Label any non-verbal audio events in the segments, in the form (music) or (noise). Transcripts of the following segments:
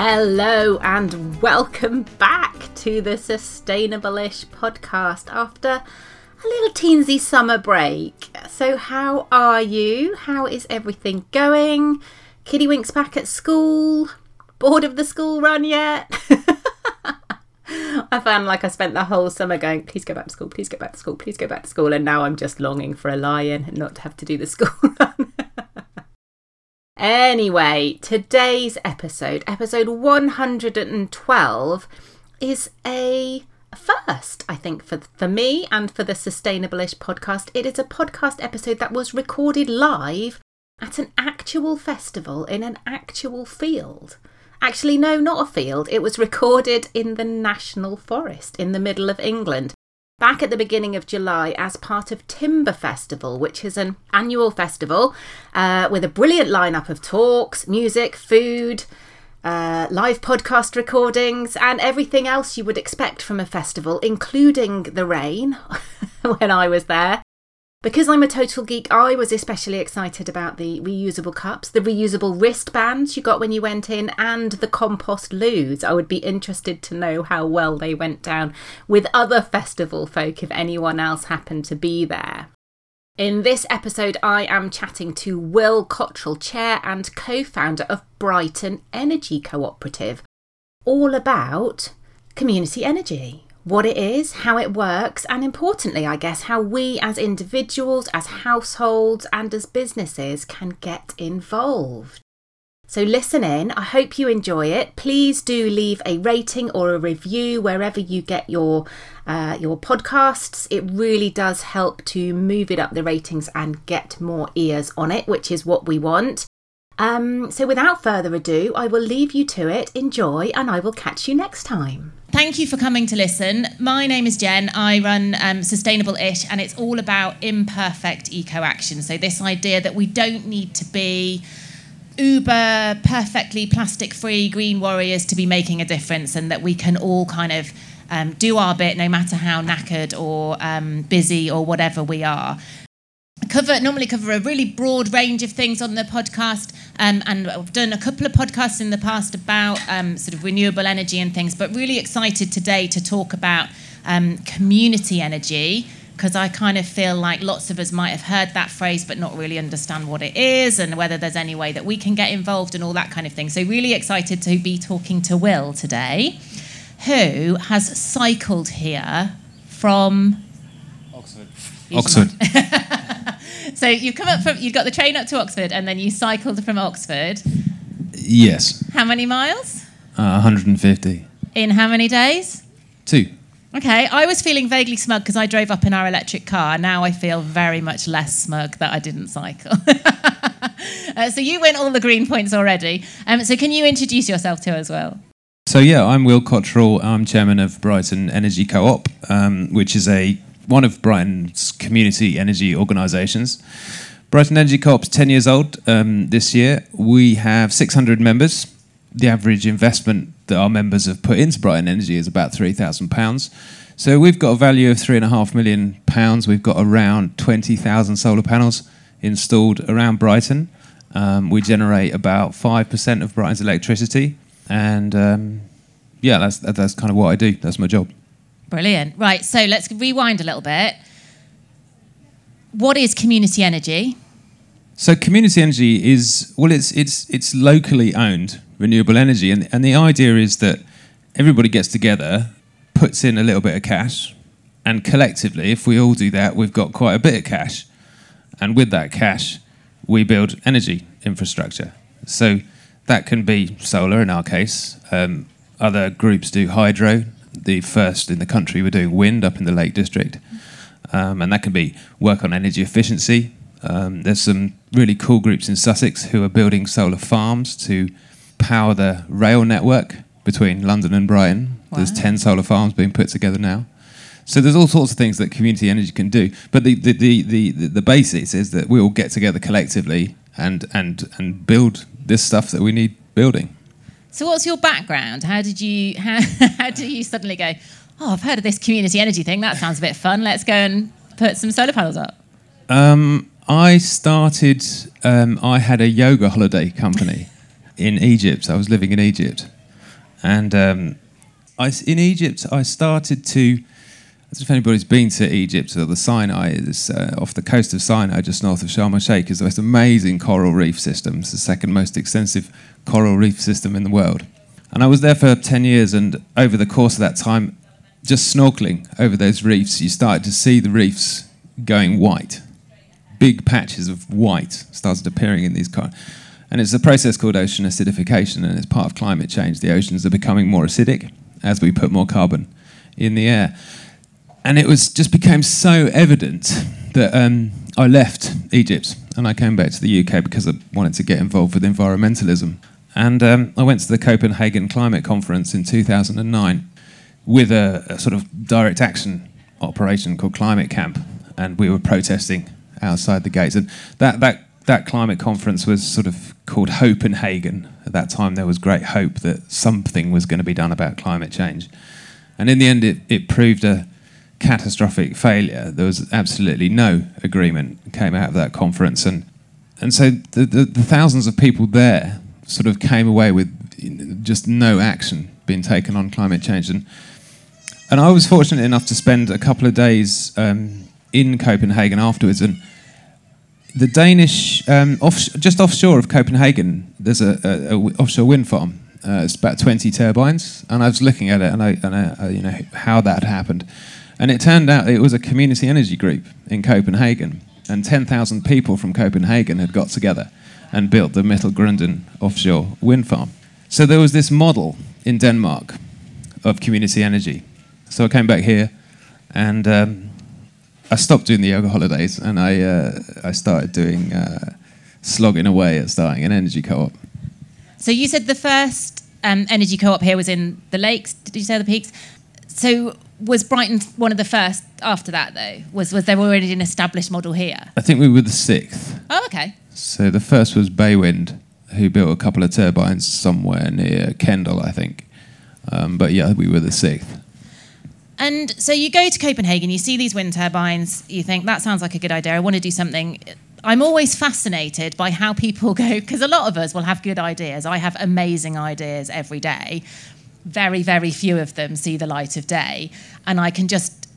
Hello and welcome back to the Sustainable-ish podcast after a little teensy summer break. So, how are you? How is everything going? Kitty Wink's back at school. Bored of the school run yet? (laughs) I found like I spent the whole summer going, please go back to school, please go back to school, please go back to school, and now I'm just longing for a lion and not to have to do the (laughs) school run. Anyway, today's episode, episode 112, is a first, I think, for, for me and for the Sustainable-ish podcast. It is a podcast episode that was recorded live at an actual festival in an actual field. Actually, no, not a field. It was recorded in the National Forest in the middle of England back at the beginning of July as part of Timber Festival, which is an annual festival uh, with a brilliant lineup of talks, music, food, uh, live podcast recordings, and everything else you would expect from a festival, including the rain (laughs) when I was there. Because I'm a total geek, I was especially excited about the reusable cups, the reusable wristbands you got when you went in, and the compost loos. I would be interested to know how well they went down with other festival folk if anyone else happened to be there. In this episode, I am chatting to Will Cottrell, chair and co founder of Brighton Energy Cooperative, all about community energy what it is, how it works, and importantly, I guess, how we as individuals, as households, and as businesses can get involved. So, listen in. I hope you enjoy it. Please do leave a rating or a review wherever you get your uh, your podcasts. It really does help to move it up the ratings and get more ears on it, which is what we want. Um, so, without further ado, I will leave you to it. Enjoy, and I will catch you next time. Thank you for coming to listen. My name is Jen. I run um, Sustainable-ish, and it's all about imperfect eco action. So, this idea that we don't need to be uber perfectly plastic free green warriors to be making a difference, and that we can all kind of um, do our bit no matter how knackered or um, busy or whatever we are cover normally cover a really broad range of things on the podcast um, and I've done a couple of podcasts in the past about um, sort of renewable energy and things but really excited today to talk about um, community energy because I kind of feel like lots of us might have heard that phrase but not really understand what it is and whether there's any way that we can get involved and all that kind of thing so really excited to be talking to Will today who has cycled here from Oxford. Oxford. (laughs) So you come up from, you got the train up to Oxford, and then you cycled from Oxford. Yes. How many miles? Uh, 150. In how many days? Two. Okay, I was feeling vaguely smug because I drove up in our electric car. Now I feel very much less smug that I didn't cycle. (laughs) uh, so you win all the green points already. Um, so can you introduce yourself to as well? So yeah, I'm Will Cottrell. I'm chairman of Brighton Energy Co-op, um, which is a one of Brighton's community energy organisations. Brighton Energy Co-op is 10 years old um, this year. We have 600 members. The average investment that our members have put into Brighton Energy is about £3,000. So we've got a value of £3.5 million. We've got around 20,000 solar panels installed around Brighton. Um, we generate about 5% of Brighton's electricity. And um, yeah, that's, that's kind of what I do. That's my job. Brilliant. Right, so let's rewind a little bit. what is community energy? So community energy is well, it's it's it's locally owned renewable energy, and and the idea is that everybody gets together, puts in a little bit of cash, and collectively, if we all do that, we've got quite a bit of cash, and with that cash, we build energy infrastructure. So that can be solar in our case. Um, other groups do hydro. The first in the country were doing wind up in the Lake District, um, and that can be work on energy efficiency. Um, there's some really cool groups in Sussex who are building solar farms to power the rail network between London and Brighton. There's 10 solar farms being put together now. So there's all sorts of things that community energy can do. But the, the, the, the, the, the basis is that we all get together collectively and, and, and build this stuff that we need building. So, what's your background? How did you (laughs) how, how did you suddenly go? Oh, I've heard of this community energy thing. That sounds a bit fun. Let's go and put some solar panels up. Um, I started, um, I had a yoga holiday company (laughs) in Egypt. I was living in Egypt. And um, I, in Egypt, I started to, Know if anybody's been to Egypt or the Sinai, it's uh, off the coast of Sinai, just north of Sharm el Sheikh, is the most amazing coral reef system. It's the second most extensive coral reef system in the world. And I was there for 10 years, and over the course of that time, just snorkeling over those reefs, you started to see the reefs going white big patches of white started appearing in these cor- and it's a process called ocean acidification and it's part of climate change the oceans are becoming more acidic as we put more carbon in the air and it was just became so evident that um, I left Egypt and I came back to the UK because I wanted to get involved with environmentalism and um, I went to the Copenhagen Climate Conference in 2009 with a, a sort of direct action operation called Climate Camp, and we were protesting outside the gates. And that that that climate conference was sort of called Copenhagen. At that time, there was great hope that something was going to be done about climate change. And in the end, it, it proved a catastrophic failure. There was absolutely no agreement came out of that conference, and and so the, the, the thousands of people there sort of came away with just no action being taken on climate change. And and I was fortunate enough to spend a couple of days um, in Copenhagen afterwards, and the Danish, um, off, just offshore of Copenhagen, there's a, a, a offshore wind farm. Uh, it's about 20 turbines, and I was looking at it, and I, and I, I, you know how that happened, and it turned out it was a community energy group in Copenhagen, and 10,000 people from Copenhagen had got together and built the Middelgrunden offshore wind farm. So there was this model in Denmark of community energy. So I came back here, and um, I stopped doing the yoga holidays, and I uh, I started doing uh, slogging away at starting an energy co-op. So, you said the first um, energy co op here was in the lakes. Did you say the peaks? So, was Brighton one of the first after that, though? Was, was there already an established model here? I think we were the sixth. Oh, okay. So the first was Baywind, who built a couple of turbines somewhere near Kendal, I think. Um, but yeah, we were the sixth. And so you go to Copenhagen, you see these wind turbines, you think that sounds like a good idea. I want to do something. I'm always fascinated by how people (laughs) go because a lot of us will have good ideas. I have amazing ideas every day. Very, very few of them see the light of day, and I can just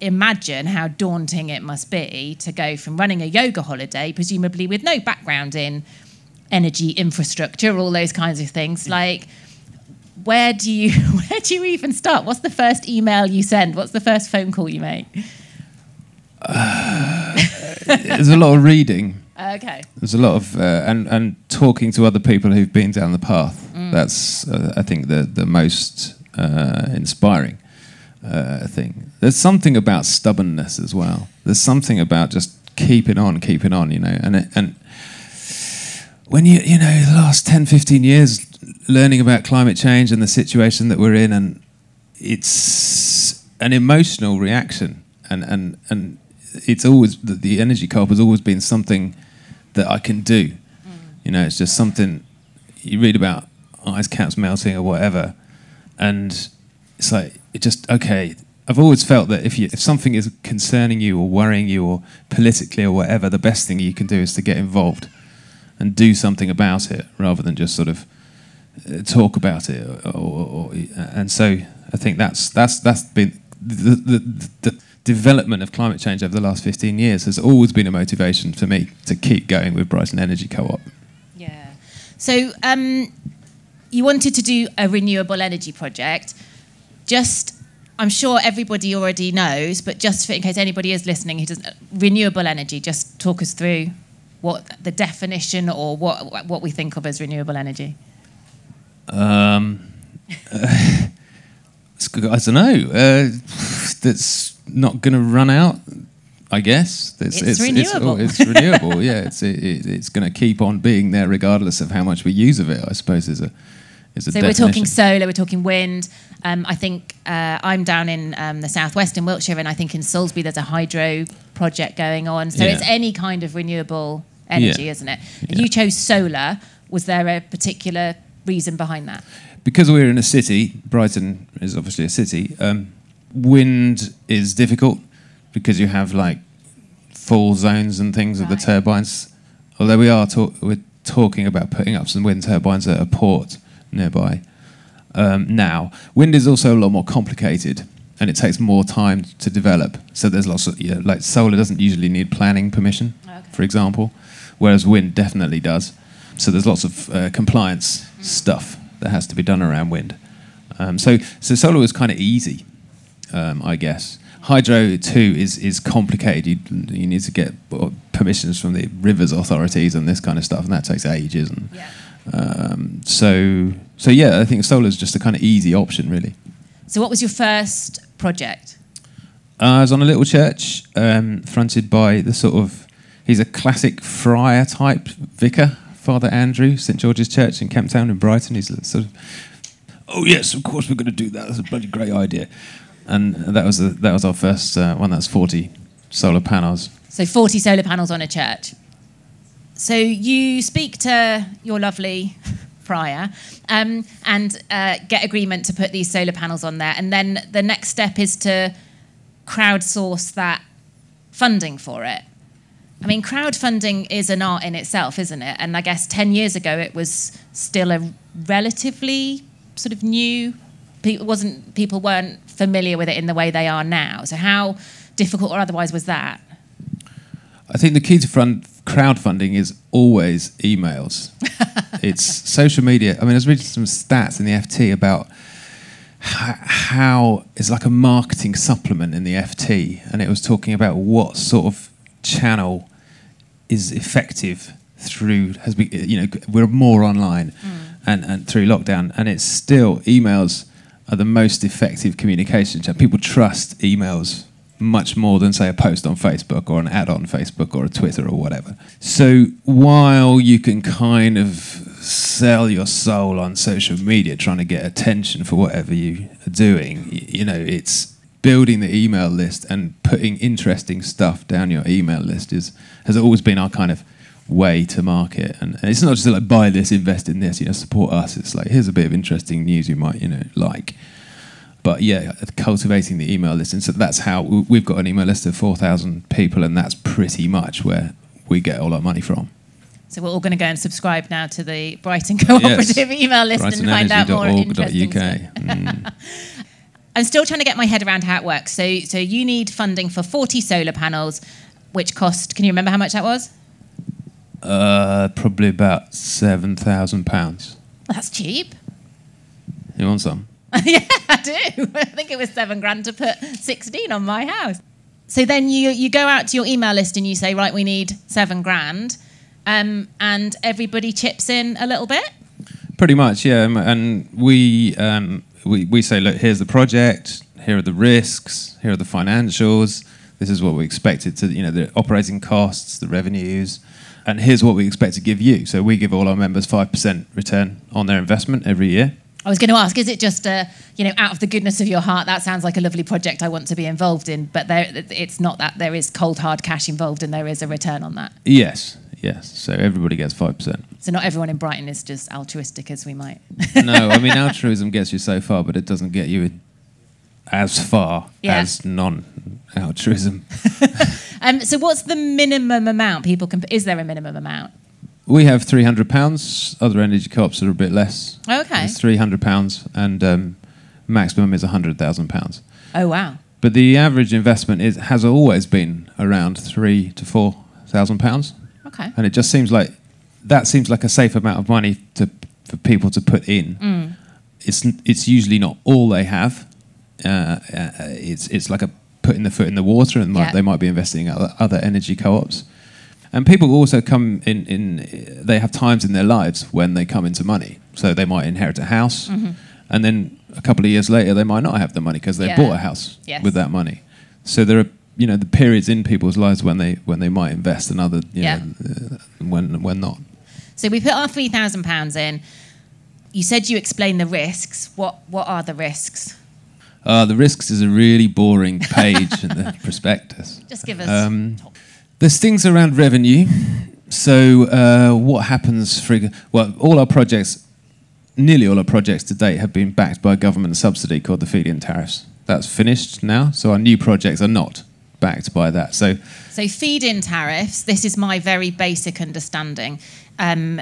imagine how daunting it must be to go from running a yoga holiday, presumably with no background in energy infrastructure, or all those kinds of things, like where do you (laughs) where do you even start? What's the first email you send? What's the first phone call you make? There's a lot of reading. (laughs) Okay. There's a lot of uh, and and talking to other people who've been down the path. That's uh, I think the the most uh, inspiring uh, thing. There's something about stubbornness as well. There's something about just keeping on, keeping on. You know, and it, and when you you know the last 10, 15 years learning about climate change and the situation that we're in, and it's an emotional reaction, and and and it's always the, the energy co-op has always been something that I can do. You know, it's just something you read about ice caps melting or whatever, and it's like it just okay. I've always felt that if you if something is concerning you or worrying you or politically or whatever, the best thing you can do is to get involved and do something about it rather than just sort of uh, talk about it. Or, or, or, and so I think that's that's that's been the, the, the development of climate change over the last 15 years has always been a motivation for me to keep going with Brighton Energy Co-op. Yeah. So um, you wanted to do a renewable energy project. Just, I'm sure everybody already knows, but just for, in case anybody is listening who doesn't, renewable energy. Just talk us through what the definition or what what we think of as renewable energy. Um, (laughs) uh, I don't know. Uh, that's not going to run out. I guess it's, it's, renewable. It's, it's renewable. (laughs) yeah, it's it, it's going to keep on being there regardless of how much we use of it. I suppose is a. So definition. we're talking solar. We're talking wind. Um, I think uh, I'm down in um, the southwest in Wiltshire, and I think in Salisbury there's a hydro project going on. So yeah. it's any kind of renewable energy, yeah. isn't it? Yeah. You chose solar. Was there a particular reason behind that? Because we're in a city, Brighton is obviously a city. Um, wind is difficult because you have like fall zones and things right. of the turbines. Although we are talk- we're talking about putting up some wind turbines at a port nearby. Um, now, wind is also a lot more complicated, and it takes more time to develop. So there's lots of yeah, like solar doesn't usually need planning permission, okay. for example, whereas wind definitely does. So there's lots of uh, compliance mm. stuff that has to be done around wind. Um, so so solar was kind of easy um, I guess. Hydro too is is complicated. You, you need to get permissions from the rivers authorities and this kind of stuff, and that takes ages. And yeah. Um, so so yeah, I think solar is just a kind of easy option, really. So, what was your first project? Uh, I was on a little church um, fronted by the sort of he's a classic friar type vicar, Father Andrew, St George's Church in Kemp Town, in Brighton. He's sort of, oh yes, of course we're going to do that. That's a bloody great idea and that was a, that was our first uh, one. That's forty solar panels. So forty solar panels on a church. So you speak to your lovely (laughs) prior um, and uh, get agreement to put these solar panels on there, and then the next step is to crowdsource that funding for it. I mean, crowdfunding is an art in itself, isn't it? And I guess 10 years ago it was still a relatively sort of new it wasn't people weren't familiar with it in the way they are now. So how difficult or otherwise was that? I think the key to front crowdfunding is always emails. (laughs) it's social media. I mean, I was reading some stats in the FT about how it's like a marketing supplement in the FT, and it was talking about what sort of channel is effective through has been you know we're more online mm. and and through lockdown, and it's still emails are the most effective communication channel. People trust emails much more than say a post on Facebook or an ad on Facebook or a Twitter or whatever. So while you can kind of sell your soul on social media trying to get attention for whatever you are doing, you know, it's building the email list and putting interesting stuff down your email list is has always been our kind of way to market. And, and, it's not just like buy this, invest in this, you know, support us. It's like here's a bit of interesting news you might, you know, like. But yeah, cultivating the email list, and so that's how we've got an email list of four thousand people, and that's pretty much where we get all our money from. So we're all going to go and subscribe now to the Brighton (laughs) Cooperative yes. email list and find out more interesting. Mm. (laughs) I'm still trying to get my head around how it works. So, so you need funding for 40 solar panels, which cost. Can you remember how much that was? Uh, probably about seven thousand pounds. That's cheap. You want some? (laughs) yeah, I do. (laughs) I think it was seven grand to put sixteen on my house. So then you you go out to your email list and you say, right, we need seven grand, um, and everybody chips in a little bit. Pretty much, yeah. And we um, we we say, look, here's the project. Here are the risks. Here are the financials. This is what we expected to, you know, the operating costs, the revenues and here's what we expect to give you. So we give all our members 5% return on their investment every year. I was going to ask, is it just, uh, you know, out of the goodness of your heart, that sounds like a lovely project I want to be involved in, but there, it's not that. There is cold, hard cash involved and there is a return on that. Yes, yes. So everybody gets 5%. So not everyone in Brighton is just altruistic as we might. no, I mean, altruism gets you so far, but it doesn't get you as far yeah. as non altruism. (laughs) um, so, what's the minimum amount people can? Is there a minimum amount? We have three hundred pounds. Other energy co-ops are a bit less. Okay, it's three hundred pounds, and um, maximum is hundred thousand pounds. Oh wow! but the average investment is has always been around three to four thousand pounds, Okay. and it just seems like that seems like a safe amount of money to for people to put in. Mm. It's it's usually not all they have. Uh, uh, it's it's like a putting the foot in the water, and Yeah. they might be investing in other, other energy co-ops. And people also come in, in. They have times in their lives when they come into money. So they might inherit a house, and then a couple of years later, they might not have the money because they Mm-hmm. Yeah. bought a house Yes. with that money. So there are, you know, the periods in people's lives when they when they might invest, and other, you Yeah. know, uh, when when not. So we put our three thousand pounds in. You said you explained the risks. What what are the risks? Uh, the risks is a really boring page in the (laughs) prospectus. Just give us. Um, There's things around revenue. So uh, what happens for well, all our projects, nearly all our projects to date have been backed by a government subsidy called the feed-in tariffs. That's finished now. So our new projects are not backed by that. So So feed-in tariffs. This is my very basic understanding. Um,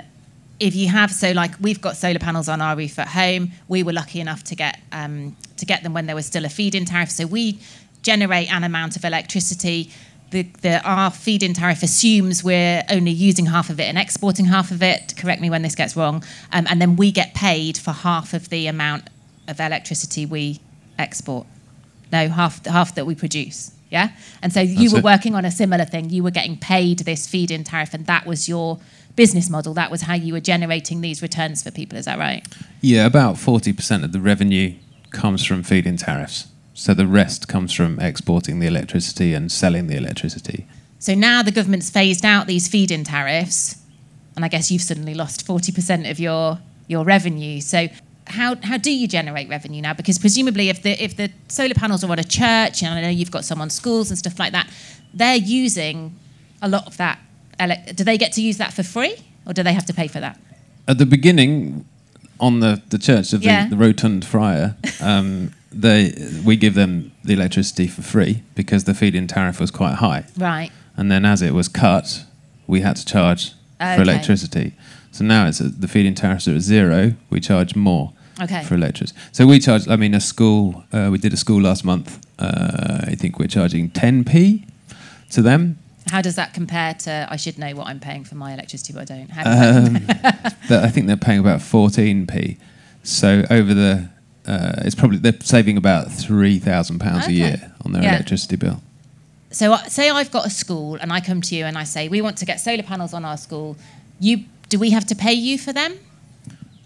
if you have so like we've got solar panels on our roof at home, we were lucky enough to get um, to get them when there was still a feed-in tariff. So we generate an amount of electricity. The, the our feed-in tariff assumes we're only using half of it and exporting half of it. Correct me when this gets wrong. Um, and then we get paid for half of the amount of electricity we export. No, half half that we produce. Yeah, and so you That's were it. working on a similar thing. You were getting paid this feed-in tariff, and that was your business model. That was how you were generating these returns for people. Is that right? yeah, about 40% of the revenue comes from feed-in tariffs. So the rest comes from exporting the electricity and selling the electricity. So now the government's phased out these feed-in tariffs, and I guess you've suddenly lost forty percent of your your revenue. So how how do you generate revenue now? Because presumably, if the if the solar panels are on a church, and I know you've got some on schools and stuff like that, they're using a lot of that. Ele- do they get to use that for free, or do they have to pay for that? at the beginning on the, the church of the, Yeah. the rotund friar um, they we give them the electricity for free because the feed-in tariff was quite high Right. and then as it was cut we had to charge Okay. for electricity so now it's at, the feed-in tariffs are at zero we charge more Okay. for electricity so we charge i mean a school uh, we did a school last month uh, i think we're charging 10p to them How does that compare to? I should know what I'm paying for my electricity, but I don't. How Um, (laughs) I think they're paying about 14p. So over the, uh, it's probably they're saving about three thousand pounds Okay. a year on their Yeah. electricity bill. So, uh, say I've got a school and I come to you and I say we want to get solar panels on our school. You do we have to pay you for them?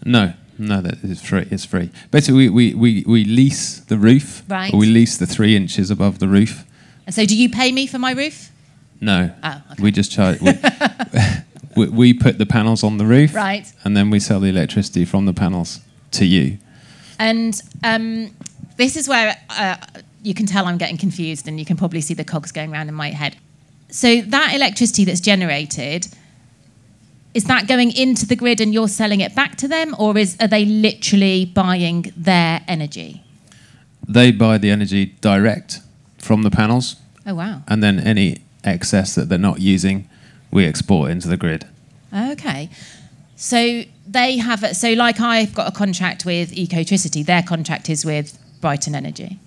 No, no, that is free. It's free. Basically, we, we, we, we lease the roof. Right. Or we lease the three inches above the roof. And so, do you pay me for my roof? No. Oh, okay. We just charge. We, (laughs) we, we put the panels on the roof. Right. And then we sell the electricity from the panels to you. And um, this is where uh, you can tell I'm getting confused, and you can probably see the cogs going around in my head. So that electricity that's generated. Is that going into the grid and you're selling it back to them, or is are they literally buying their energy? They buy the energy direct from the panels. Oh wow! and then any excess that they're not using, we export into the grid. Okay. So they have, a, so like I've got a contract with Ecotricity, their contract is with Brighton Energy.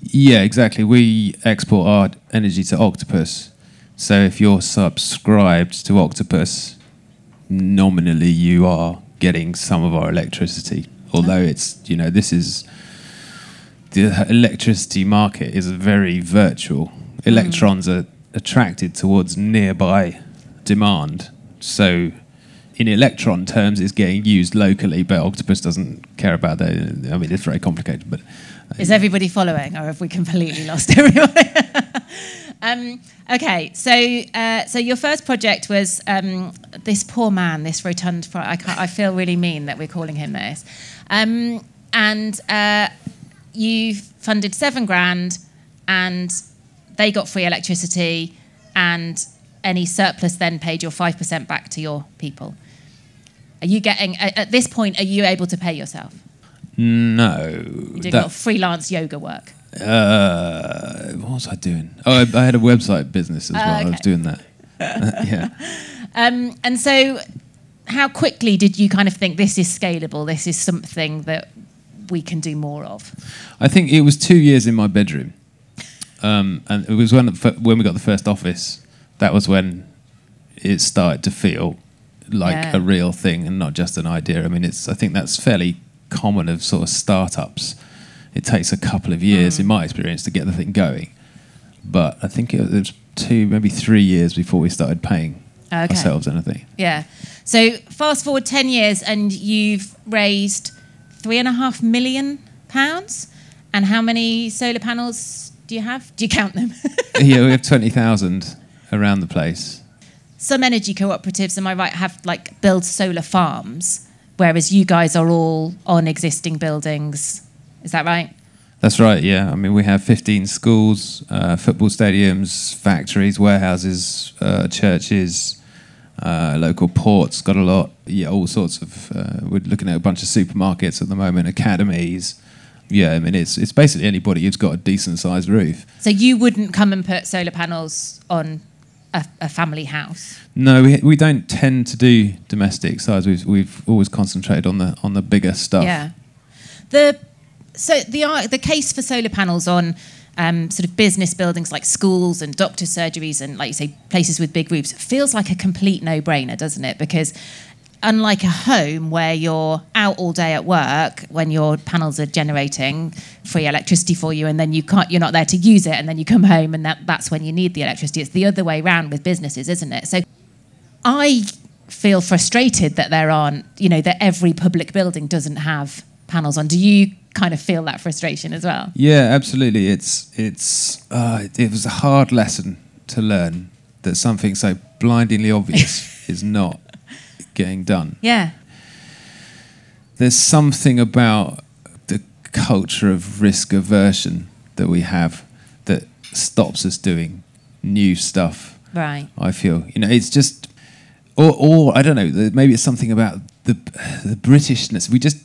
Yeah, exactly. We export our energy to Octopus. So if you're subscribed to Octopus, nominally you are getting some of our electricity. Although it's, you know, this is the electricity market is very virtual. Mm. Electrons are attracted towards nearby demand. So in electron terms, is getting used locally, but Octopus doesn't care about that. I mean, it's very complicated, but Is everybody following, or have we completely lost (laughs) everybody? um, okay, so uh, so your first project was um, this poor man, this rotund. Fri- I, I feel really mean that we're calling him this, um, and uh, you funded seven grand, and they got free electricity, and any surplus then paid your five percent back to your people. Are you getting at this point? Are you able to pay yourself? no. You're doing that- a lot of freelance yoga work. Uh, what was I doing? Oh, I, I had a website business as well. I was doing that. (laughs) yeah. Um, and so, how quickly did you kind of think this is scalable? This is something that we can do more of? I think it was two years in my bedroom. Um, and it was when when we got the first office. That was when it started to feel like Yeah. a real thing and not just an idea. I mean, it's I think that's fairly common of sort of startups. It takes a couple of years, Mm. in my experience, to get the thing going. But I think it was two, maybe three years before we started paying Okay. ourselves anything. Yeah. So fast forward 10 years and you've raised three and a half million pounds. And how many solar panels do you have? Do you count them? (laughs) yeah, we have twenty thousand around the place. Some energy cooperatives, am I right, have like build solar farms, whereas you guys are all on existing buildings. Is that right? That's right. Yeah, I mean we have 15 schools, uh, football stadiums, factories, warehouses, uh, churches, uh, local ports. Got a lot. Yeah, all sorts of. Uh, we're looking at a bunch of supermarkets at the moment, academies. Yeah, I mean it's it's basically anybody who's got a decent sized roof. So you wouldn't come and put solar panels on a, a family house. No, we we don't tend to do domestic size. We've we've always concentrated on the on the bigger stuff. Yeah. The so the the case for solar panels on um, sort of business buildings like schools and doctor surgeries and like you say places with big roofs feels like a complete no-brainer, doesn't it? Because unlike a home where you're out all day at work when your panels are generating free electricity for you and then you can't you're not there to use it and then you come home and that, that's when you need the electricity it's the other way around with businesses isn't it so I feel frustrated that there aren't, you know, that every public building doesn't have panels on. Do you kind of feel that frustration as well? Yeah, absolutely. It's it's uh, it, it was a hard lesson to learn that something so blindingly obvious (laughs) is not getting done. Yeah. There's something about the culture of risk aversion that we have that stops us doing new stuff. Right. I feel you know it's just, or or I don't know. Maybe it's something about the the Britishness. We just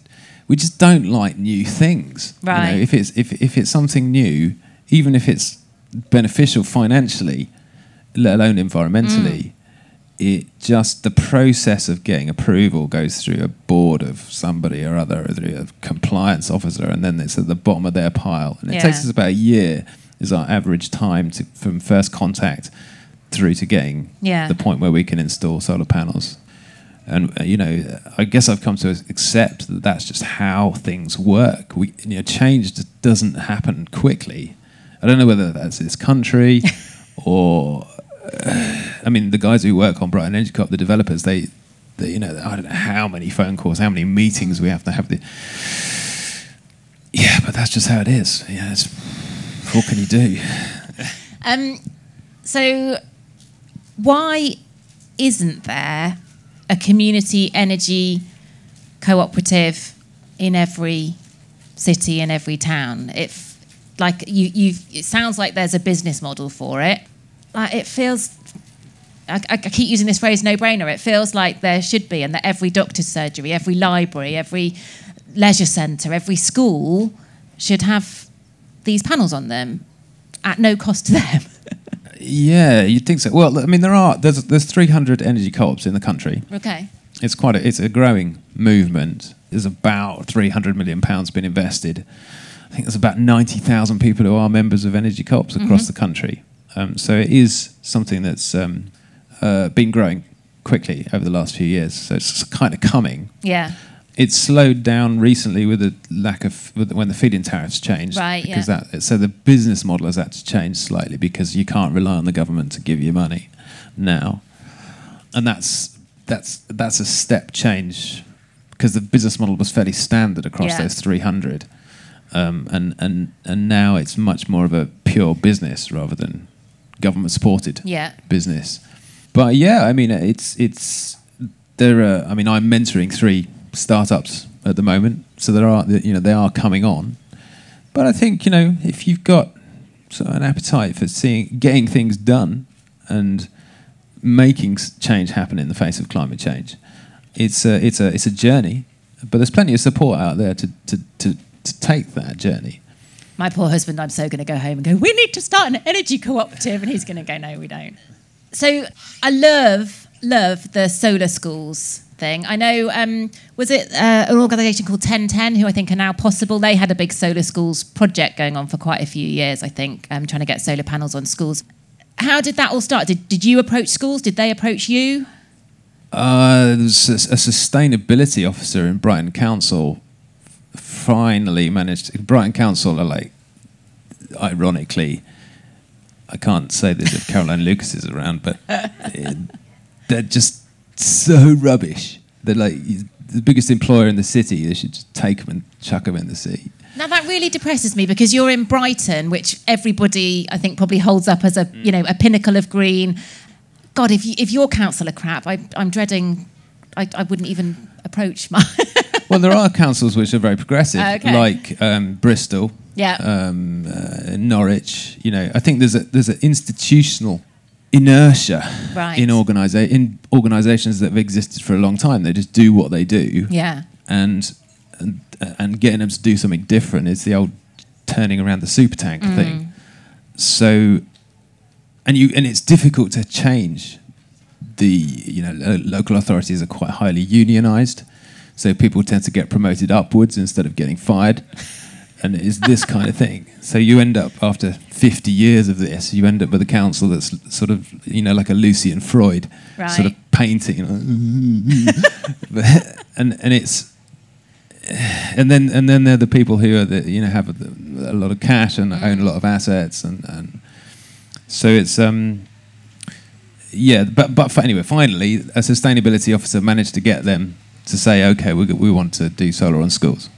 we just don't like new things. you know. Right. if it's if if it's something new, even if it's beneficial financially, let alone environmentally, mm. It just the process of getting approval goes through a board of somebody or other, or a compliance officer, and then it's at the bottom of their pile. And it takes us about a year is our average time to, from first contact through to getting Yeah. the point where we can install solar panels. And uh, you know, I guess I've come to accept that that's just how things work. We, you know, change doesn't happen quickly. I don't know whether that's this country (laughs) or, I mean, the guys who work on Brighton Energy Co-op, the developers, they, they, you know, I don't know how many phone calls, how many meetings we have to have. The, yeah, but that's just how it is. Yeah, it's, what can you do? Um, so, why isn't there a community energy cooperative in every city and every town? If like you, you, it sounds like there's a business model for it. Like it feels. I, I keep using this phrase "no-brainer." It feels like there should be, and that every doctor's surgery, every library, every leisure centre, every school should have these panels on them at no cost to them. (laughs) Yeah, you'd think so. Well, I mean, there are there's there's 300 energy co-ops in the country. okay. It's quite a, it's a growing movement. There's about 300 million pounds been invested. I think there's about 90,000 people who are members of energy co-ops across mm-hmm. the country. Um, so it is something that's um, uh, been growing quickly over the last few years. So it's kind of coming. Yeah. It's slowed down recently with the lack of with, when the feed-in tariffs changed. Right, Because yeah. that so the business model has had to change slightly because you can't rely on the government to give you money now, and that's that's that's a step change because the business model was fairly standard across Yeah. those 300, um, and and and now it's much more of a pure business rather than government supported Yeah. business. But yeah, I mean, it's it's there. Are, I mean, I'm mentoring three startups at the moment, so there are you know they are coming on. But I think you know if you've got sort of an appetite for seeing getting things done and making change happen in the face of climate change, it's a it's a it's a journey. But there's plenty of support out there to to to, to take that journey. My poor husband, I'm so going to go home and go, we need to start an energy cooperative. And he's going to go, no, we don't. So I love, love the solar schools thing. I know, um, was it uh, an organisation called 1010 who I think are now possible? They had a big solar schools project going on for quite a few years, I think, um, trying to get solar panels on schools. How did that all start? Did, did you approach schools? Did they approach you? Uh, there's a, a sustainability officer in Brighton Council finally managed. To, Brighton Council are like, ironically, I can't say this if Caroline Lucas is around, but it, they're just so rubbish. They're like the biggest employer in the city. They should just take them and chuck them in the sea. Now that really depresses me because you're in Brighton, which everybody I think probably holds up as a you know a pinnacle of green. God, if you, if your council are crap, I, I'm dreading. I, I wouldn't even approach my. Well, there are councils which are very progressive, Okay. like um, Bristol, Yeah. um, uh, Norwich. You know, I think there's a there's an institutional inertia Right. in organisa- in organisations that have existed for a long time. They just do what they do, yeah. and and and getting them to do something different is the old turning around the super tank Mm. thing. So, and you and it's difficult to change. The you know local authorities are quite highly unionised, so people tend to get promoted upwards instead of getting fired, and it's this kind of thing. So you end up after fifty years of this, you end up with a council that's sort of you know like a Lucian Freud sort of painting, (laughs) and and it's and then and then they're the people who are the, you know have a, a lot of cash and own a lot of assets and, and so it's um yeah but but for, anyway finally a sustainability officer managed to get them to say okay we we want to do solar on schools.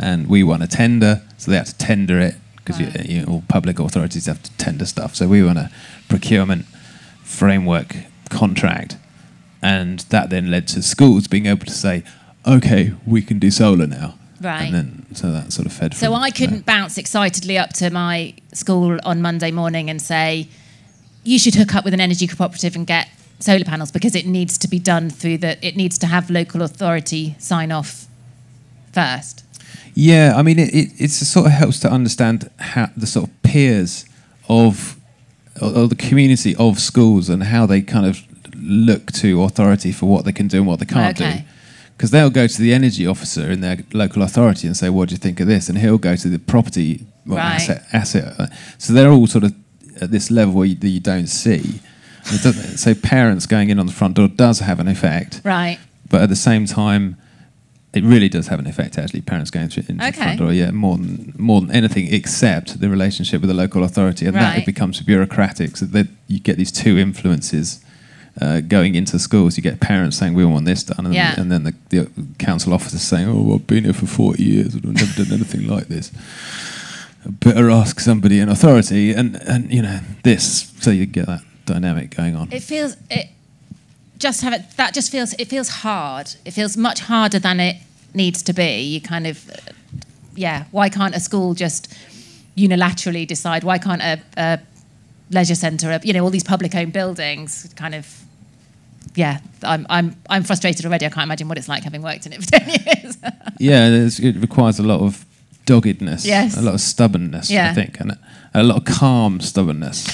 And we won a tender so they had to tender it because you, you know, all public authorities have to tender stuff. So we won a procurement framework contract. And that then led to schools being able to say okay we can do solar now. Right. and then so that sort of fed So from I couldn't bounce excitedly up to my school on Monday morning and say, you should hook up with an energy cooperative and get solar panels because it needs to be done through the, it needs to have local authority sign off first. Yeah, I mean, it, it it sort of helps to understand how the sort of peers of or, the community of schools and how they kind of look to authority for what they can do and what they can't do. Because they'll go to the energy officer in their local authority and say, "What do you think of this?" and he'll go to the property well, Right. asset asset. So they're all sort of at this level where you, that you don't see. It so parents going in on the front door does have an effect Right. but at the same time, it really does have an effect. Actually, parents going through into the Okay. front door, yeah, more than more than anything except the relationship with the local authority, and that Right. it becomes bureaucratic. So that you get these two influences. Uh, going into schools, you get parents saying we want this done, and, Yeah. and then the, the council officers saying, "Oh, I've been here for forty years and I've never done anything like this." Better ask somebody in authority, and and you know this, so you get that dynamic going on. It feels, it just have it, that just feels, it feels hard. It feels much harder than it needs to be. You kind of, yeah, why can't a school just unilaterally decide? Why can't a, a leisure centre, you know, all these public owned buildings kind of, yeah, I'm, I'm, I'm frustrated already. I can't imagine what it's like having worked in it for (laughs) 10 years. Yeah, it requires a lot of doggedness, Yes. a lot of stubbornness, Yeah. I think, and a lot of calm stubbornness.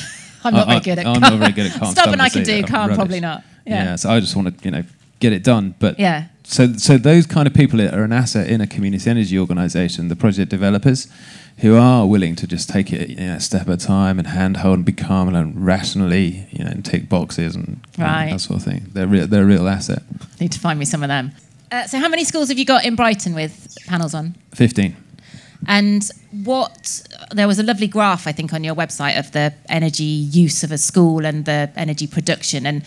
I'm not I- very good at I'm calm. not very (laughs) good at calm Stubborn I can do, calm rubbish. probably not. Yeah. so I just want to, you know, get it done. But Yeah. so so those kind of people are an asset in a community energy organisation, the project developers, who are willing to just take it, you know, a step at a time and handhold and be calm and rationally, you know, and tick boxes and know, that sort of thing. They're real, they're a real asset. Need to find me some of them. Uh, so, how many schools have you got in Brighton with panels on? Fifteen. And what there was a lovely graph I think on your website of the energy use of a school and the energy production, and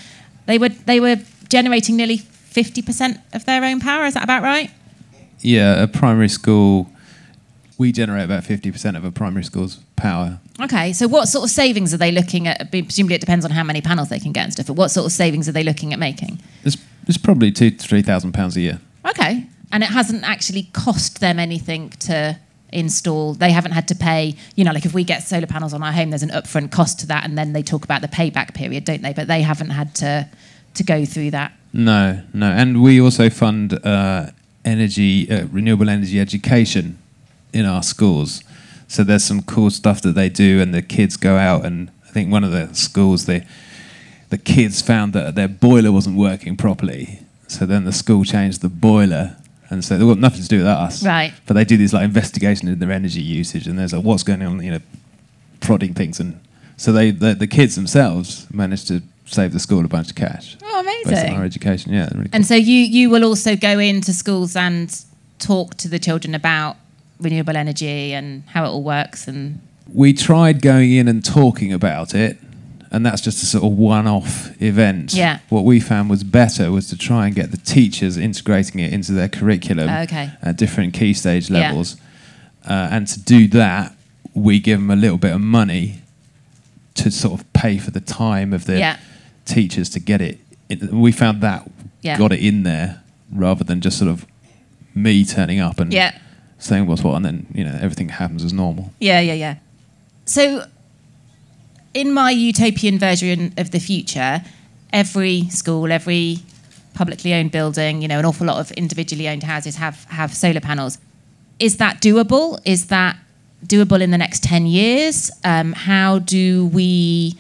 they were they were generating nearly fifty percent of their own power. Is that about right? Yeah, a primary school. We generate about fifty percent of a primary school's power. Okay, so what sort of savings are they looking at? Presumably, it depends on how many panels they can get and stuff. But what sort of savings are they looking at making? It's, it's probably two to three thousand pounds a year. Okay, and it hasn't actually cost them anything to install. They haven't had to pay. You know, like if we get solar panels on our home, there's an upfront cost to that, and then they talk about the payback period, don't they? But they haven't had to to go through that. No, no, and we also fund uh, energy, uh, renewable energy education in our schools. So there's some cool stuff that they do, and the kids go out and I think one of the schools the the kids found that their boiler wasn't working properly. So then the school changed the boiler, and so they've got nothing to do with us. Right. But they do this like investigation into their energy usage, and there's like what's going on, you know, prodding things, and so they the, the kids themselves managed to save the school a bunch of cash. Oh, Based on our education, yeah. Really And so you you will also go into schools and talk to the children about renewable energy and how it all works and we tried going in and talking about it, and that's just a sort of one-off event. Yeah. What we found was better was to try and get the teachers integrating it into their curriculum Okay. at different key stage Yeah. levels, uh, and to do that, we give them a little bit of money to sort of pay for the time of the Yeah. teachers to get it. In. We found that Yeah. got it in there rather than just sort of me turning up and yeah saying what's what, and then you know everything happens as normal. Yeah, yeah, yeah. So, in my utopian version of the future, every school, every publicly owned building, you know, an awful lot of individually owned houses have have solar panels. Is that doable? Is that doable in the next ten years? Um, how do we,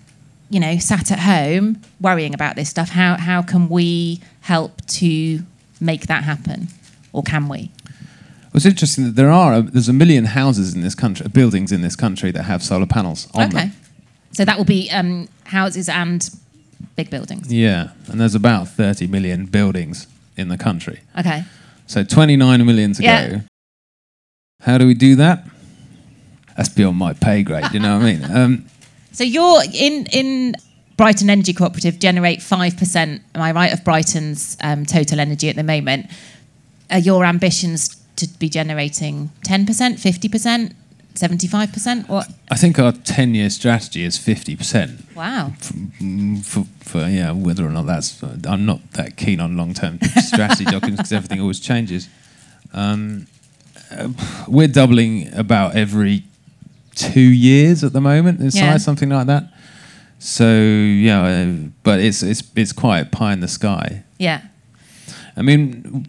you know, sat at home worrying about this stuff? How how can we help to make that happen, or can we? Well, It's interesting that there are there's a million houses in this country, buildings in this country that have solar panels on okay. them. So that will be um, houses and big buildings. Yeah, and there's about 30 million buildings in the country. Okay. So 29 million to Yeah. go. How do we do that? That's beyond my pay grade. You know what I mean? (laughs) Um, So you're in in Brighton Energy Cooperative generate five percent. Am I right of Brighton's um, total energy at the moment? Are your ambitions to be generating ten percent, fifty percent, seventy five percent? What? I think our 10 year strategy is 50%. Wow. Mm, For, for yeah, whether or not that's, I'm not that keen on long term (laughs) strategy documents because everything always changes. Um, uh, we're doubling about every two years at the moment in size, Yeah. something like that. So yeah, uh, but it's it's it's quite pie in the sky. Yeah. I mean,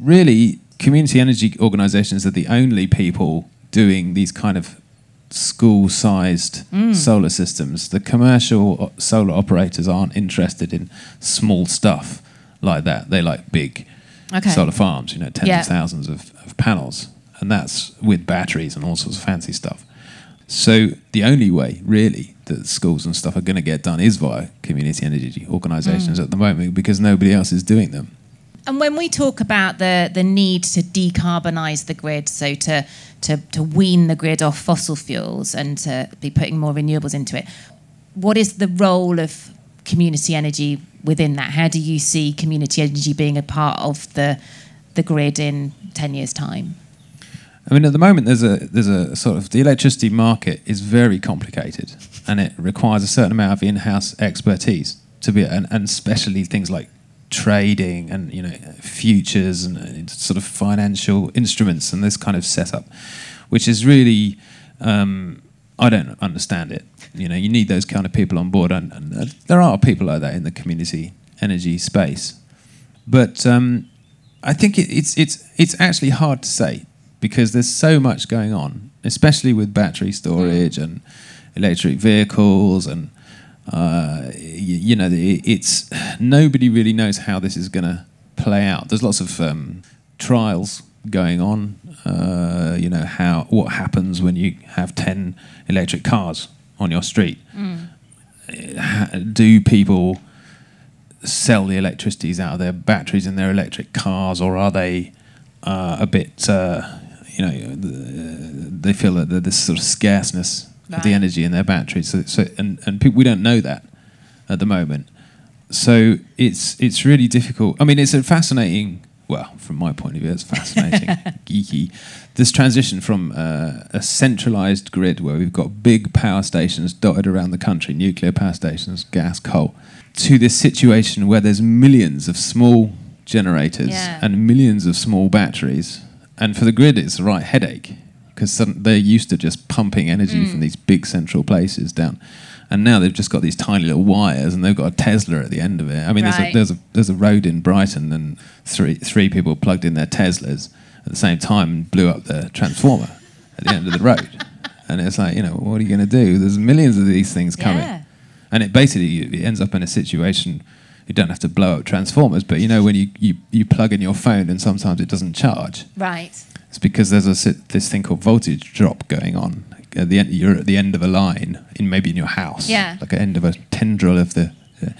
really, community energy organisations are the only people doing these kind of school-sized solar systems. The commercial solar operators aren't interested in small stuff like that. They like big Okay. solar farms, you know, tens Yeah. of thousands of, of panels, and that's with batteries and all sorts of fancy stuff. So the only way, really, that schools and stuff are going to get done is via community energy organisations Mm. at the moment because nobody else is doing them. And when we talk about the, the need to decarbonise the grid, so to, to, to wean the grid off fossil fuels and to be putting more renewables into it, what is the role of community energy within that? How do you see community energy being a part of the, the grid in 10 years' time? I mean, at the moment, there's a there's a sort of the electricity market is very complicated, and it requires a certain amount of in-house expertise to be, and, and especially things like trading and you know futures and uh, sort of financial instruments and this kind of setup, which is really um, I don't understand it. You know, you need those kind of people on board, and, and uh, there are people like that in the community energy space, but um, I think it, it's it's it's actually hard to say because there's so much going on, especially with battery storage and electric vehicles and uh, you, you know it, it's nobody really knows how this is going to play out. There's lots of um, trials going on. Uh, you know how what happens when you have ten electric cars on your street. Ha- Do people sell the electricities out of their batteries in their electric cars, or are they uh, a bit, uh, you know, they feel that there's this sort of scarceness the energy in their batteries? So, so and and people, we don't know that at the moment. So it's it's really difficult. I mean, it's a fascinating. Well, from my point of view, it's fascinating, (laughs) geeky. This transition from uh, a centralized grid where we've got big power stations dotted around the country, nuclear power stations, gas, coal, to this situation where there's millions of small generators Yeah. and millions of small batteries. And for the grid, it's a right headache because they're used to just pumping energy Mm. from these big central places down. And now they've just got these tiny little wires, and they've got a Tesla at the end of it. I mean, Right. there's a there's a there's a road in Brighton, and three three people plugged in their Teslas at the same time and blew up the transformer at the end of the road. (laughs) And it's like, you know, what are you going to do? There's millions of these things coming Yeah. and it basically it ends up in a situation you don't have to blow up transformers, but you know when you, you, you plug in your phone and sometimes it doesn't charge. Right. It's because there's a this thing called voltage drop going on. At the end, you're at the end of a line in maybe in your house, Yeah. like at the end of a tendril of the. Uh,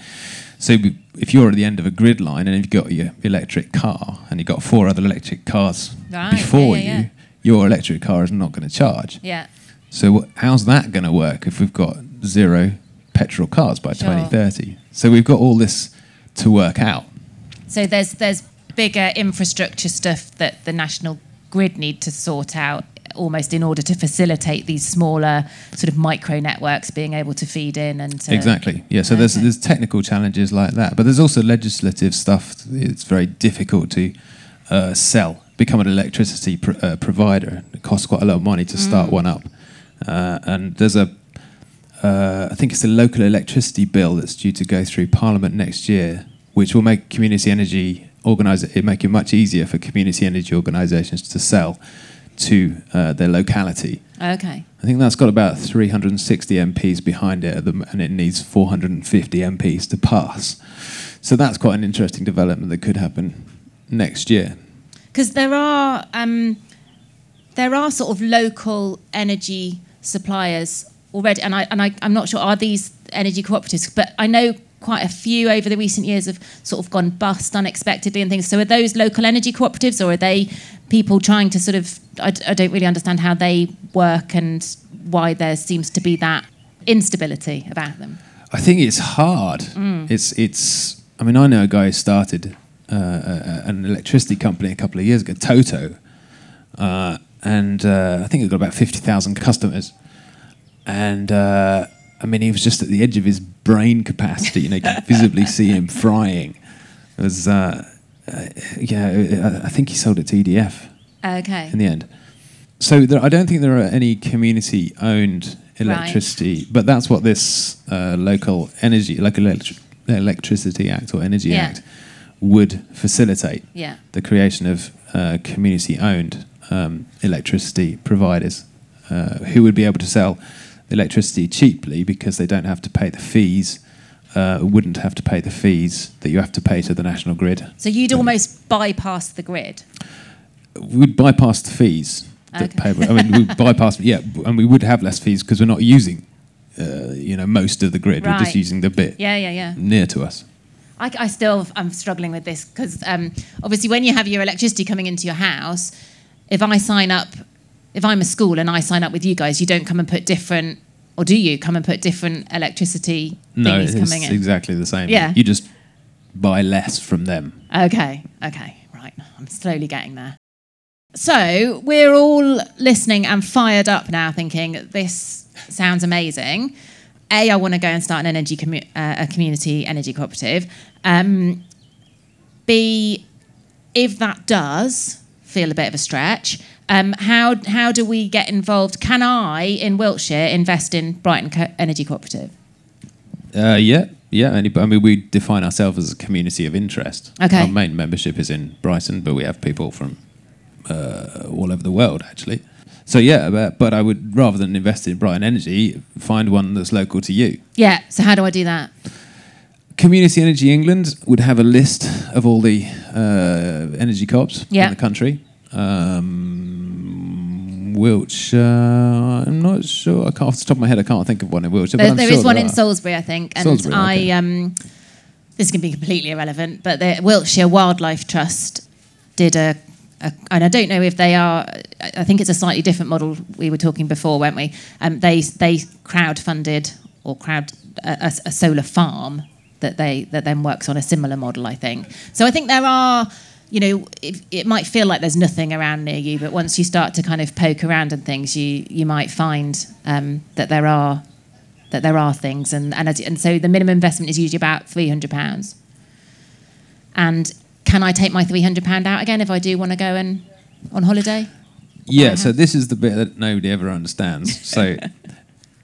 so if you're at the end of a grid line and you've got your electric car and you've got four other electric cars Right, before yeah, yeah, you, yeah. your electric car is not going to charge. Yeah. So how's that going to work if we've got zero petrol cars by Sure. 2030? So we've got all this to work out. So there's there's bigger infrastructure stuff that the national grid need to sort out almost in order to facilitate these smaller sort of micro networks being able to feed in and to Exactly. Yeah. So there's Okay. there's technical challenges like that, but there's also legislative stuff. It's very difficult to uh, sell, become an electricity pr- uh, provider. It costs quite a lot of money to start Mm. one up, uh, and there's a. Uh, I think it's a local electricity bill that's due to go through Parliament next year, which will make community energy organise it make it much easier for community energy organisations to sell to uh, their locality. Okay. I think that's got about 360 MPs behind it, the and it needs 450 MPs to pass. So that's quite an interesting development that could happen next year. because there are um, there are sort of local energy suppliers already, and I and I, I'm not sure are these energy cooperatives, but I know quite a few over the recent years have sort of gone bust unexpectedly and things. So are those local energy cooperatives, or are they people trying to sort of? I don't really understand how they work and why there seems to be that instability about them. I think it's hard. It's it's. I mean, I know a guy who started uh, a- a- an electricity company a couple of years ago, Toto, uh, and uh, I think it got about fifty thousand customers. And uh, I mean, he was just at the edge of his brain capacity. You know, you could (laughs) visibly see him frying. It was, uh, uh, yeah, I I think he sold it to EDF Okay. in the end. So there, I don't think there are any community-owned electricity, right. but that's what this uh, local energy, local electri- electricity act or energy Yeah. act, would facilitate Yeah. the creation of uh, community-owned um, electricity providers uh, who would be able to sell electricity cheaply because they don't have to pay the fees. Uh, wouldn't have to pay the fees that you have to pay to the national grid. So you'd almost bypass the grid. we'd bypass the fees that Okay. pay. I mean, we (laughs) bypass, yeah, and we would have less fees because we're not using, uh, you know, most of the grid. We're just using the bit Yeah, yeah, yeah. near to us. I, I still I'm struggling with this because um, obviously when you have your electricity coming into your house, if I sign up, if I'm a school and I sign up with you guys, you don't come and put different, or do you come and put different electricity No, it's coming in? exactly the same. Yeah. you just buy less from them. Okay, okay, right. I'm slowly getting there. So we're all listening and fired up now, thinking this sounds amazing. A, I want to go and start an energy commu- uh, a community energy cooperative. Um, B, if that does feel a bit of a stretch, um, how how do we get involved? Can I in Wiltshire invest in Brighton Co- Energy Cooperative? Uh, yeah, yeah. Any, I mean, we define ourselves as a community of interest. Okay. Our main membership is in Brighton, but we have people from uh, all over the world, actually. So yeah, but, but I would rather than invest in Brighton Energy, find one that's local to you. Yeah. So how do I do that? Community Energy England would have a list of all the uh, energy co-ops Yeah. in the country. Um, Wiltshire, I'm not sure. I can't, off the top of my head, I can't think of one in Wiltshire. There, there sure is one there in. Salisbury, I think, and Salisbury, I okay. um, this is going to be completely irrelevant, but the Wiltshire Wildlife Trust did a, a, and I don't know if they are. I think it's a slightly different model. We were talking before, weren't we? Um, they they crowdfunded or crowd a, a, a solar farm that they that then works on a similar model. I think so. I think there are. You know, it, it might feel like there's nothing around near you, but once you start to kind of poke around and things, you you might find um, that there are that there are things, and and, as, and so the minimum investment is usually about three hundred pounds. And can I take my three hundred pound out again if I do want to go and on holiday? Yeah, so this is the bit that nobody ever understands. So (laughs)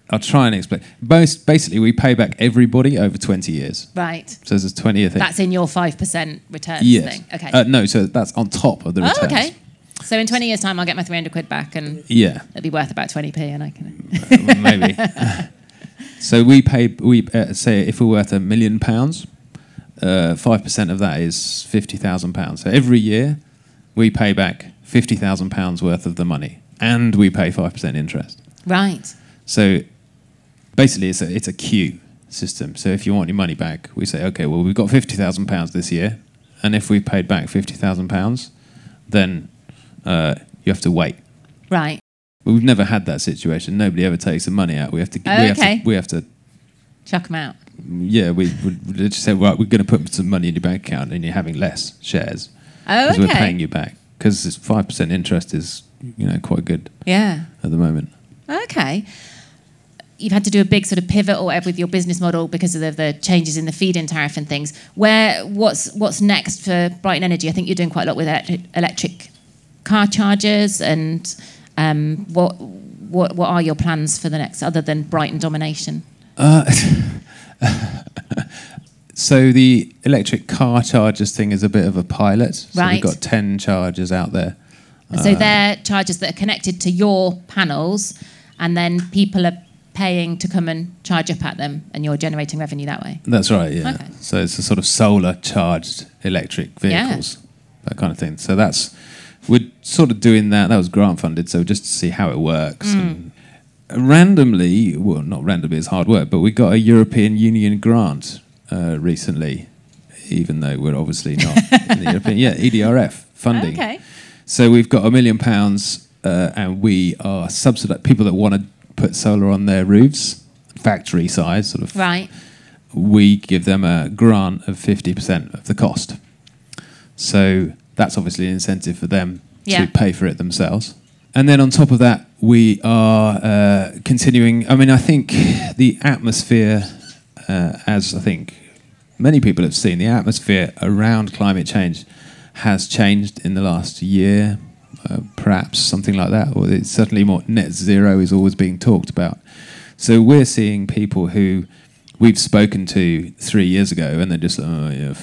I'll try and explain. Most, basically, we pay back everybody over 20 years. Right, So there's a 20 year thing. that's in your five percent returns yes. thing. Okay. Uh, no, so that's on top of the oh, returns. okay. So in twenty years' time, I'll get my three hundred quid back, and Yeah. it'll be worth about twenty p, and I can. maybe. (laughs) so we pay. We uh, say if we're worth a million pounds, uh, five percent of that is fifty thousand pounds. So every year, we pay back fifty thousand pounds worth of the money, and we pay five percent interest. Right. So basically, it's a it's a queue system. So if you want your money back, we say, okay, well, we've got fifty thousand pounds this year, and if we've paid back fifty thousand pounds, then uh, you have to wait. Right. We've never had that situation. Nobody ever takes the money out. We have to. Oh, we have okay. to. We have to. Chuck them out. Yeah, we would just say, right, we're going to put some money in your bank account, and you're having less shares Oh, because okay. we're paying you back. Because five percent interest is, you know, quite good Yeah. at the moment. Okay. You've had to do a big sort of pivot or whatever with your business model because of the, the changes in the feed-in tariff and things. Where what's what's next for Brighton Energy? I think you're doing quite a lot with electric, electric car chargers, and um, what what what are your plans for the next other than Brighton domination? (laughs) So the electric car chargers thing is a bit of a pilot. So Right. we've got ten chargers out there. And so they're chargers that are connected to your panels, and then people are paying to come and charge up at them, and you're generating revenue that way. That's right, yeah. Okay. So it's a sort of solar charged electric Yeah. vehicles, that kind of thing. So that's we're sort of doing that. That was grant funded, so just to see how it works. Mm. And randomly, well, not randomly, it's hard work, but we got a European Union grant uh, recently, even though we're obviously not (laughs) in the European. Yeah, EDRF funding. Okay. So we've got a million pounds, uh, and we are subsidizing people that want to put solar on their roofs, factory size, sort of. Right. We give them a grant of fifty percent of the cost. So that's obviously an incentive for them Yeah. to pay for it themselves. And then on top of that, we are uh, continuing. I mean, I think the atmosphere, uh, as I think many people have seen, the atmosphere around climate change has changed in the last year, uh, perhaps something like that. Or it's certainly more net zero is always being talked about. So we're seeing people who we've spoken to three years ago, and they're just oh yeah,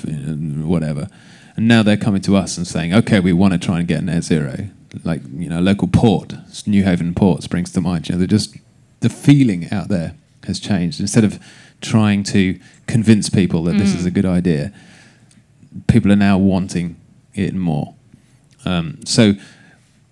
whatever, and now they're coming to us and saying, okay, we want to try and get net zero. Like you know, local port, Newhaven Port springs to mind. You know, they're just the feeling out there has changed. Instead of trying to convince people that this is a good idea, people are now wanting it more. Um, so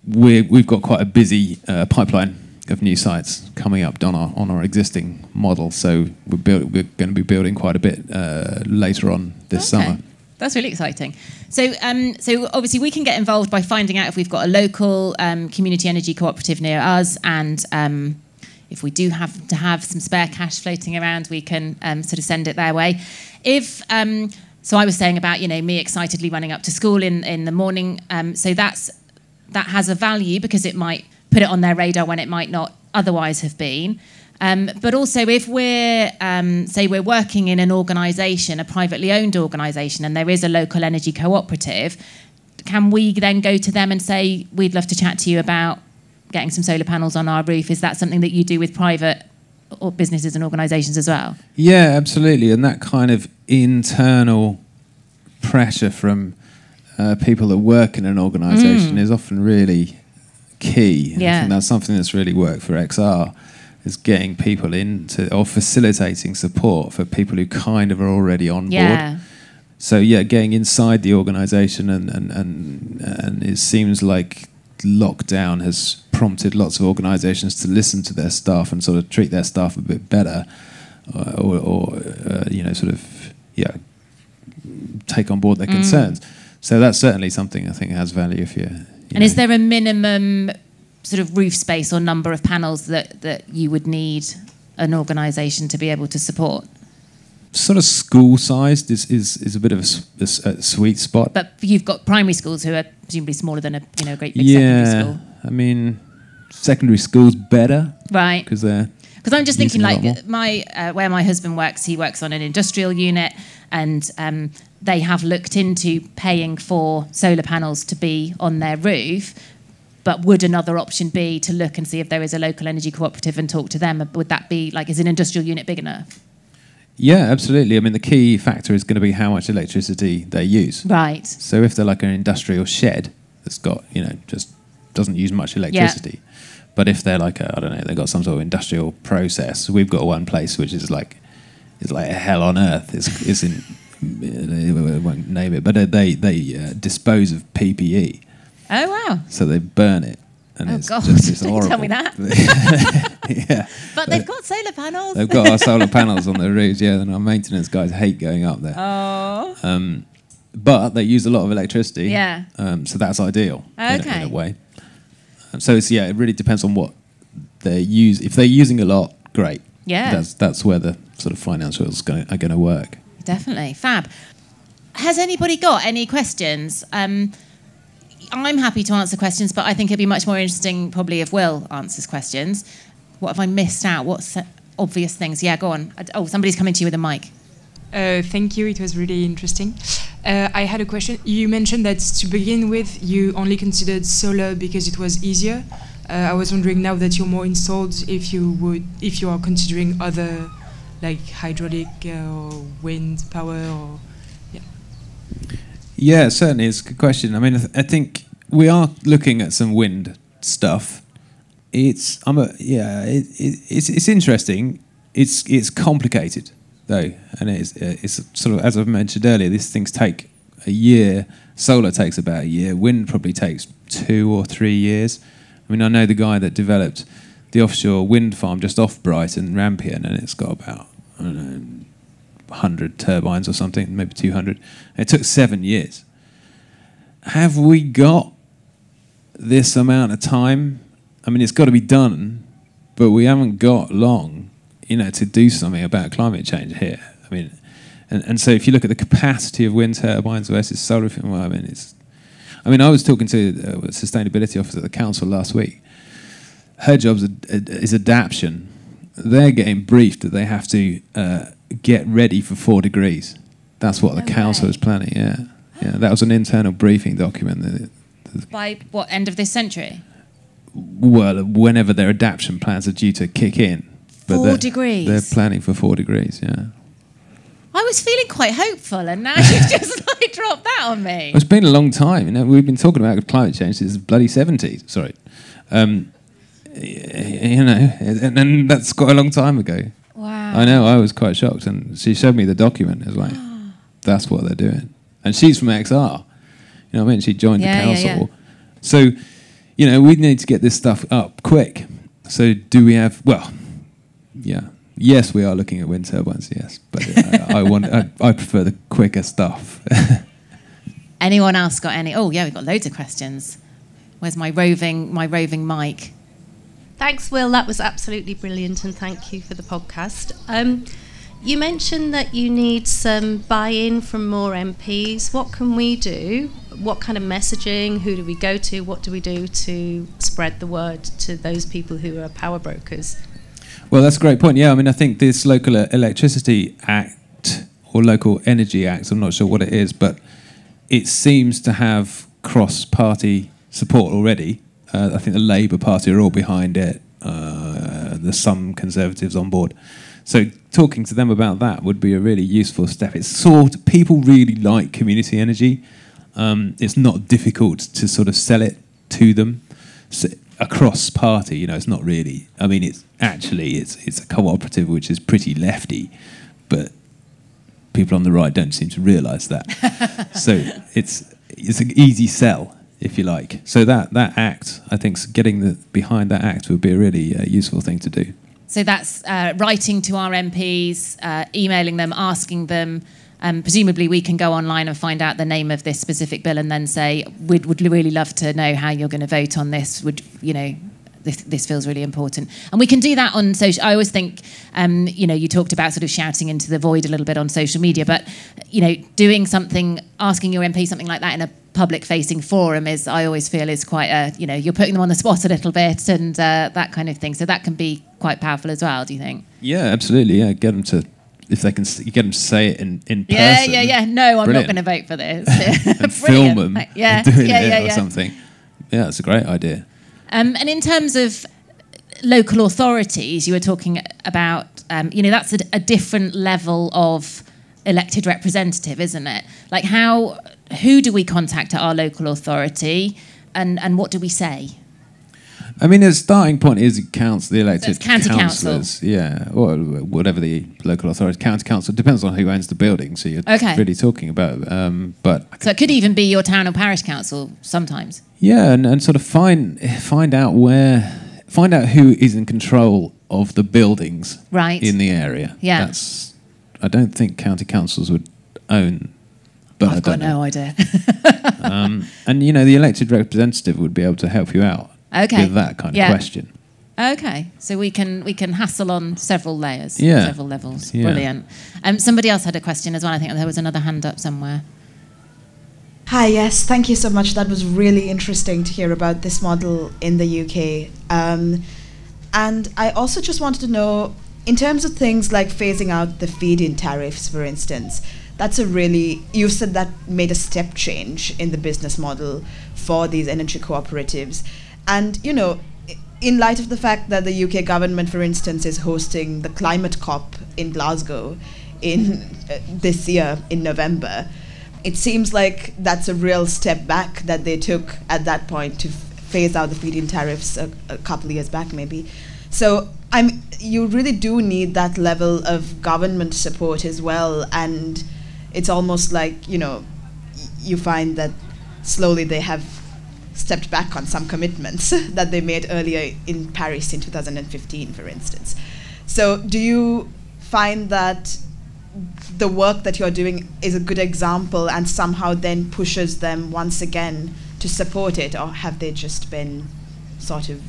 we're, we've got quite a busy uh, pipeline of new sites coming up on our on our existing model. So we're build, we're going to be building quite a bit uh, later on this Okay. summer. That's really exciting. So, um, so obviously we can get involved by finding out if we've got a local um, community energy cooperative near us, and um, if we do have to have some spare cash floating around, we can um, sort of send it their way. If um, so, I was saying about you know me excitedly running up to school in in the morning. Um, so that's that has a value because it might put it on their radar when it might not otherwise have been. Um, but also, if we're, um, say, we're working in an organisation, a privately owned organisation, and there is a local energy cooperative, can we then go to them and say, we'd love to chat to you about getting some solar panels on our roof? Is that something that you do with private or businesses and organisations as well? Yeah, absolutely. And that kind of internal pressure from uh, people that work in an organisation is often really key. And I think that's something that's really worked for XR is getting people into or facilitating support for people who kind of are already on board. So yeah, getting inside the organisation and and and and it seems like lockdown has prompted lots of organisations to listen to their staff and sort of treat their staff a bit better, uh, or, or uh, you know, sort of yeah, take on board their Mm. concerns. So that's certainly something I think has value if you. you And is there a minimum sort of roof space or number of panels that, that you would need an organisation to be able to support? sort of school sized is, is, is a bit of a sweet spot. But you've got primary schools who are presumably smaller than a you know great big secondary yeah, school, I mean, secondary school's better right? because they're Because I'm just thinking, a like my uh, where my husband works, he works on an industrial unit, and um, they have looked into paying for solar panels to be on their roof. But would another option be to look and see if there is a local energy cooperative and talk to them? Would that be like, is an industrial unit big enough? Yeah, absolutely. I mean, the key factor is going to be how much electricity they use. Right. So if they're like an industrial shed that's got, you know, just doesn't use much electricity. But if they're like a, I don't know, they've got some sort of industrial process. We've got one place which is like, it's like a hell on earth. It's, it's in they won't name it, but they they, uh, dispose of PPE, Oh wow! so they burn it, and Oh it's God! just it's (laughs) Don't horrible. tell me that. (laughs) yeah, But they've got solar panels. they've got our solar panels on their roofs. Yeah, and our maintenance guys hate going up there. Oh. Um, but they use a lot of electricity. Yeah. Um, so that's ideal in a- in, a way. Um, so it's yeah, it really depends on what they use. If they're using a lot, great. Yeah. That's that's where the sort of financials are going to work. Definitely. Fab. Has anybody got any questions? Um, I'm happy to answer questions, but I think it'd be much more interesting probably if Will answers questions. What have I missed out? What's obvious things? Yeah, go on. Oh, somebody's coming to you with a mic. Uh, thank you. It was really interesting. Uh, I had a question. You mentioned that to begin with, you only considered solar because it was easier. Uh, I was wondering now that you're more installed, if you would, if you are considering other, like hydraulic uh, or wind power, or Yeah, certainly, it's a good question. I mean, I, th- I think we are looking at some wind stuff. It's I'm a yeah, it, it, it's it's interesting. It's it's complicated though, and it's it's sort of as I've mentioned earlier. These things take a year. Solar takes about a year. Wind probably takes two or three years. I mean, I know the guy that developed the offshore wind farm just off Brighton, Rampion, and it's got about 100 turbines or something, maybe 200. It took seven years. Have we got this amount of time? I mean, it's got to be done, but we haven't got long, you know, to do something about climate change here. I mean, and, and so if you look at the capacity of wind turbines versus solar, well, I mean, it's. I mean, I was talking to uh, a sustainability officer at the council last week. Her job is adaptation. They're getting briefed that they have to uh, get ready for four degrees. That's what No the council way. is planning. Yeah, yeah. That was an internal briefing document. That, By what end of this century? well, whenever their adaptation plans are due to kick in. Four they're- degrees? They're planning for four degrees. Yeah. I was feeling quite hopeful, and now (laughs) you've just like dropped that on me. It's been a long time. You know, we've been talking about climate change since the bloody seventies. Sorry, um, you know, and, and that's quite a long time ago. Wow. I know. I was quite shocked, and she showed me the document. It was like, (gasps) that's what they're doing, and she's from XR. You know what I mean? She joined Yeah, the yeah, council, yeah. so you know we need to get this stuff up quick. So do we have? Well, yeah. Yes, we are looking at wind turbines. Yes, but uh, I want. I, I prefer the quicker stuff. (laughs) Anyone else got any? Oh yeah, we've got loads of questions. Where's my roving my roving mic? Thanks, Will. That was absolutely brilliant, and thank you for the podcast. Um, you mentioned that you need some buy-in from more MPs. What can we do? What kind of messaging? Who do we go to? What do we do to spread the word to those people who are power brokers? Well, that's a great point. Yeah, I mean, I think this local electricity act or local energy act, I'm not sure what it is, but it seems to have cross-party support already. Uh, I think the Labour Party are all behind it. Uh, there's some Conservatives on board. So talking to them about that would be a really useful step. It's sort of, people really like community energy. Um, it's not difficult to sort of sell it to them s across party. You know, it's not really. I mean, it's actually it's it's a cooperative which is pretty lefty, but people on the right don't seem to realise that. (laughs) so it's it's an easy sell if you like. So that that act, I think, getting the behind that act would be a really uh, useful thing to do. So that's uh, writing to our MPs, uh, emailing them, asking them. Um, presumably, we can go online and find out the name of this specific bill, and then say, "We'd would really love to know how you're going to vote on this." Would you know? This, this feels really important, and we can do that on social. I always think, um, you know, you talked about sort of shouting into the void a little bit on social media, but you know, doing something, asking your MP something like that in a public-facing forum is, I always feel, is quite a, you know, you're putting them on the spot a little bit and uh, that kind of thing. So that can be quite powerful as well. Do you think? Yeah, absolutely. Yeah, get them to if they can you get them to say it in in Yeah, person. yeah, yeah. yeah No, I'm Brilliant. not going to vote for this. (laughs) (laughs) and film them. Yeah, doing yeah, it yeah, or yeah. something. Yeah, that's a great idea. Um, and in terms of local authorities, you were talking about, um, you know, that's a, a different level of elected representative, isn't it? Like, how, who do we contact at our local authority, and and what do we say? I mean, the starting point is council, the elected it's county council. councillors, yeah, or whatever the local authority, county council. Depends on who owns the building. So you're Okay. really talking about, um, but So it could even be your town or parish council sometimes. yeah, and, and sort of find find out where, find out who is in control of the buildings Right. in the area. Yeah. that's. I don't think county councils would own. But I've got know. no idea. (laughs) Um, and you know, the elected representative would be able to help you out Okay. with that kind Yeah. of question. okay, so we can we can hassle on several layers, Yeah. several levels. Yeah. Brilliant. Um, somebody else had a question as well. I think there was another hand up somewhere. Hi, yes, thank you so much. That was really interesting to hear about this model in the UK. Um, and I also just wanted to know, in terms of things like phasing out the feed in tariffs, for instance, that's a really, you said that made a step change in the business model for these energy cooperatives. And, you know, in light of the fact that the UK government, for instance, is hosting the climate COP in Glasgow in (laughs) uh, this year in November, it seems like that's a real step back that they took at that point to f- phase out the feed-in tariffs a, a couple of years back, maybe. So I'm, you really do need that level of government support as well, and it's almost like you know, y- you find that slowly they have stepped back on some commitments (laughs) that they made earlier in Paris in 2015, for instance. So do you find that the work that you're doing is a good example and somehow then pushes them once again to support it, or have they just been sort of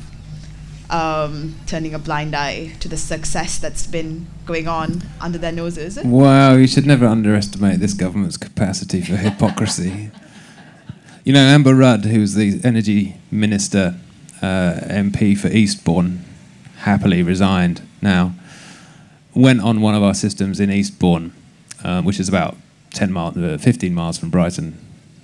um, turning a blind eye to the success that's been going on under their noses? Wow, you should never underestimate this government's capacity for (laughs) hypocrisy. You know, Amber Rudd, who was the energy minister, uh, MP for Eastbourne, happily resigned now, went on one of our systems in Eastbourne, um, which is about 10 miles, uh, 15 miles from Brighton,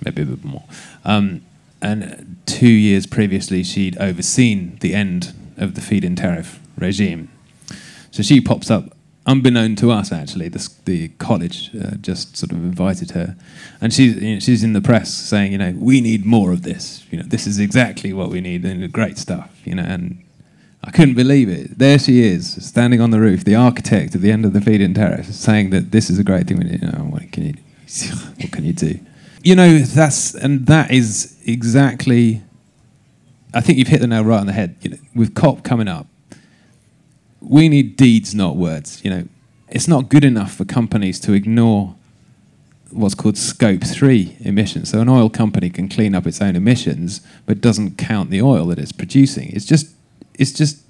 maybe a bit more. Um, and two years previously, she'd overseen the end of the feed-in tariff regime. So she pops up, unbeknown to us actually. The, the college uh, just sort of invited her, and she's you know, she's in the press saying, you know, we need more of this. You know, this is exactly what we need, and great stuff. You know, and I couldn't believe it. There she is, standing on the roof, the architect at the end of the feed-in tariff, saying that this is a great thing. We need. You know, what can you, (laughs) what can you do? You know, that's and that is exactly. I think you've hit the nail right on the head. You know, with COP coming up, we need deeds, not words. You know, it's not good enough for companies to ignore what's called scope three emissions. So an oil company can clean up its own emissions, but doesn't count the oil that it's producing. It's just, it's just,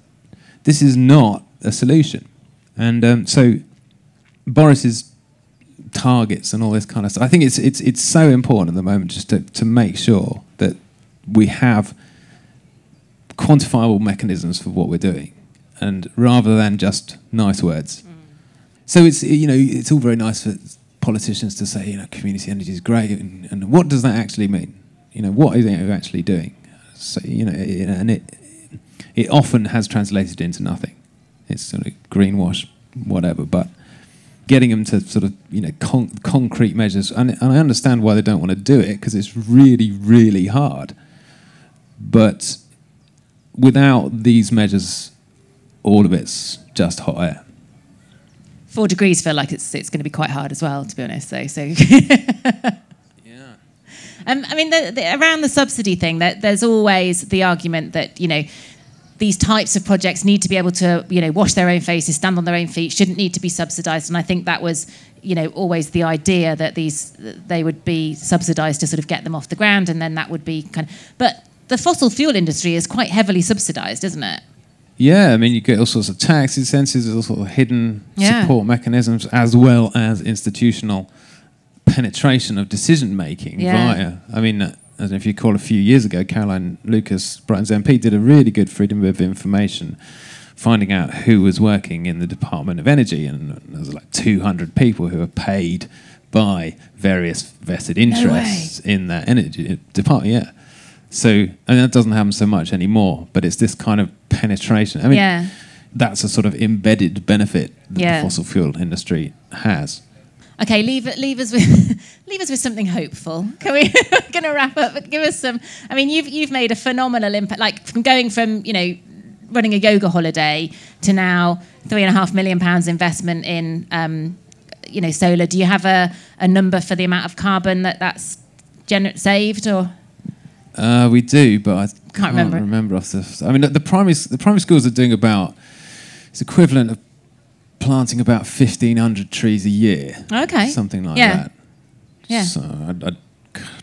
this is not a solution. And um, so Boris's targets and all this kind of stuff. I think it's it's it's so important at the moment just to, to make sure that we have quantifiable mechanisms for what we're doing, and rather than just nice words. So it's you know it's all very nice for politicians to say you know community energy is great, and, and what does that actually mean? You know what is it actually doing? So you know, and it it often has translated into nothing. It's sort of greenwash, whatever, but getting them to sort of you know con- concrete measures, and, and I understand why they don't want to do it because it's really really hard. But without these measures, all of it's just hot air. Four degrees feel like it's it's going to be quite hard as well, to be honest. So, so (laughs) Yeah. Um, I mean, the, the, around the subsidy thing, that there's always the argument that you know these types of projects need to be able to you know wash their own faces, stand on their own feet, shouldn't need to be subsidised. And I think that was you know always the idea that these they would be subsidised to sort of get them off the ground, and then that would be kind of. But the fossil fuel industry is quite heavily subsidised, isn't it? Yeah, I mean, you get all sorts of tax incentives, all sorts of hidden Yeah. support mechanisms, as well as institutional penetration of decision making Yeah. via. I mean, uh, I don't know if you recall a few years ago, Caroline Lucas, Brighton's MP, did a really good freedom of information, finding out who was working in the Department of Energy, and there was like 200 people who were paid by various vested interests in that energy department. Yeah. So, and that doesn't happen so much anymore, but it's this kind of penetration. I mean, yeah. that's a sort of embedded benefit that Yeah. the fossil fuel industry has. Okay, leave. Leave us with (laughs) leave us with something hopeful. Can we? (laughs) Going to wrap up. But give us some. I mean, you've you've made a phenomenal impact. Like from going from you know running a yoga holiday to now three and a half million pounds investment in um, you know solar. Do you have a, a number for the amount of carbon that that's gener- saved or? Uh, we do, but I can't, remember. remember off the. I mean, the primary the primary schools are doing about it's equivalent of planting about fifteen hundred trees a year. Okay. something like Yeah. that. Yeah. So I, I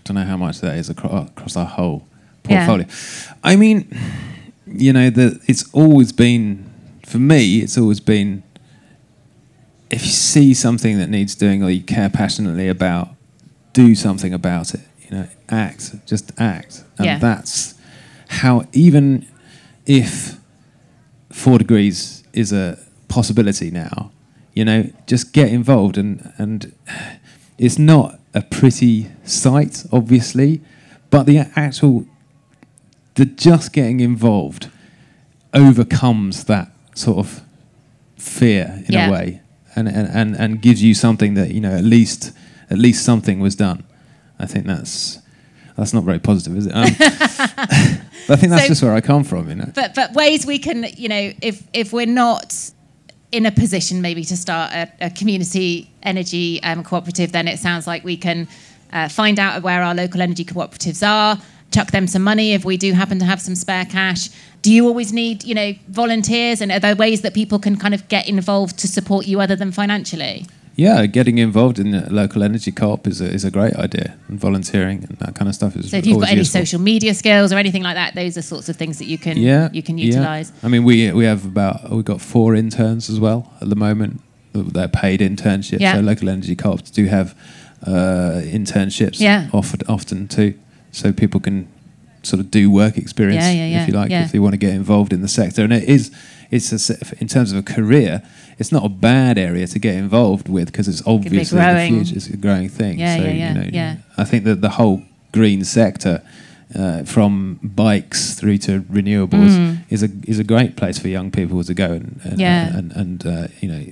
don't know how much that is across, across our whole portfolio. Yeah. I mean, you know, the, it's always been for me. It's always been if you see something that needs doing or you care passionately about, do something about it. Act, just act, and Yeah. that's how. Even if four degrees is a possibility now, you know, just get involved and and it's not a pretty sight, obviously, but the actual the just getting involved overcomes that sort of fear in Yeah. a way and, and, and, and gives you something that you know at least at least something was done i think that's that's not very positive is it? Um, but (laughs) (laughs) i think that's So- just where i come from you know. But but ways we can you know if if we're not in a position maybe to start a, a community energy um, cooperative then it sounds like we can uh, find out where our local energy cooperatives are chuck them some money if we do happen to have some spare cash. Do you always need you know volunteers? And are there ways that people can kind of get involved to support you other than financially yeah getting involved in a local energy co-op is a, is a great idea and volunteering and that kind of stuff is so if you've got any useful. social media skills or anything like that those are sorts of things that you can yeah, you can yeah. utilize I mean, we we have about we've got four interns as well at the moment. They're paid internships. Yeah. So local energy co-ops do have uh, internships Yeah. offered often too, so people can sort of do work experience Yeah, yeah, yeah, if you like yeah. if they want to get involved in the sector. And it is it's a, in terms of a career. It's not a bad area to get involved with because it's obviously the future. It's a growing thing. Yeah, so, yeah, yeah, you know, yeah. I think that the whole green sector, uh, from bikes through to renewables, Mm. is a is a great place for young people to go and and Yeah. and, and uh, you know